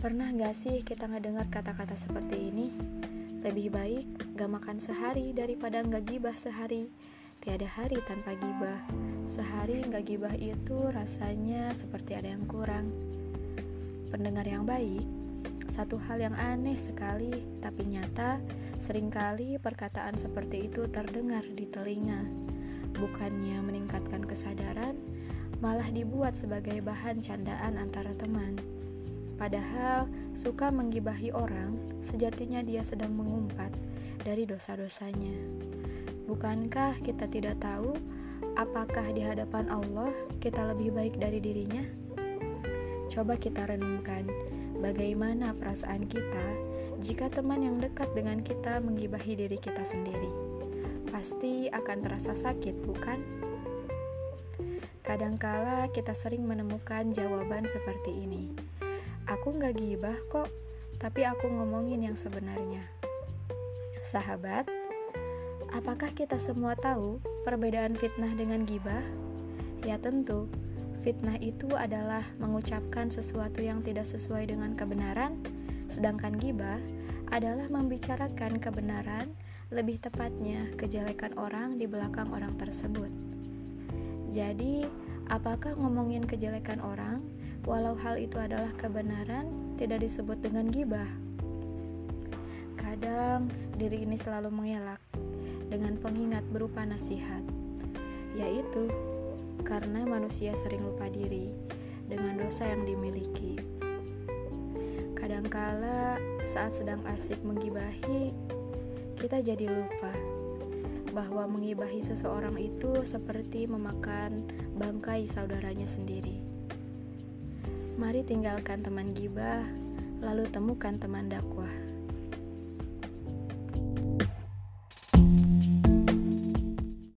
Pernah gak sih kita ngedengar kata-kata seperti ini? Lebih baik gak makan sehari daripada gak gibah sehari. Tiada hari tanpa gibah. Sehari gak gibah itu rasanya seperti ada yang kurang. Pendengar yang baik, satu hal yang aneh sekali, tapi nyata sering kali perkataan seperti itu terdengar di telinga. Bukannya meningkatkan kesadaran, malah dibuat sebagai bahan candaan antara teman. Padahal suka menggibahi orang, sejatinya dia sedang mengumpat dari dosa-dosanya. Bukankah kita tidak tahu apakah di hadapan Allah kita lebih baik dari dirinya? Coba kita renungkan bagaimana perasaan kita jika teman yang dekat dengan kita menggibahi diri kita sendiri. Pasti akan terasa sakit, bukan? Kadangkala kita sering menemukan jawaban seperti ini Aku gak gibah kok, tapi aku ngomongin yang sebenarnya. Sahabat, apakah kita semua tahu perbedaan fitnah dengan gibah? Ya tentu, fitnah itu adalah mengucapkan sesuatu yang tidak sesuai dengan kebenaran, sedangkan gibah adalah membicarakan kebenaran, lebih tepatnya kejelekan orang di belakang orang tersebut. Jadi, apakah ngomongin kejelekan orang walau hal itu adalah kebenaran, tidak disebut dengan gibah. Kadang diri ini selalu mengelak dengan pengingat berupa nasihat, yaitu karena manusia sering lupa diri dengan dosa yang dimiliki. Kadangkala saat sedang asik menggibahi, kita jadi lupa bahwa mengibahi seseorang itu seperti memakan bangkai saudaranya sendiri. Mari tinggalkan teman gibah, lalu temukan teman dakwah.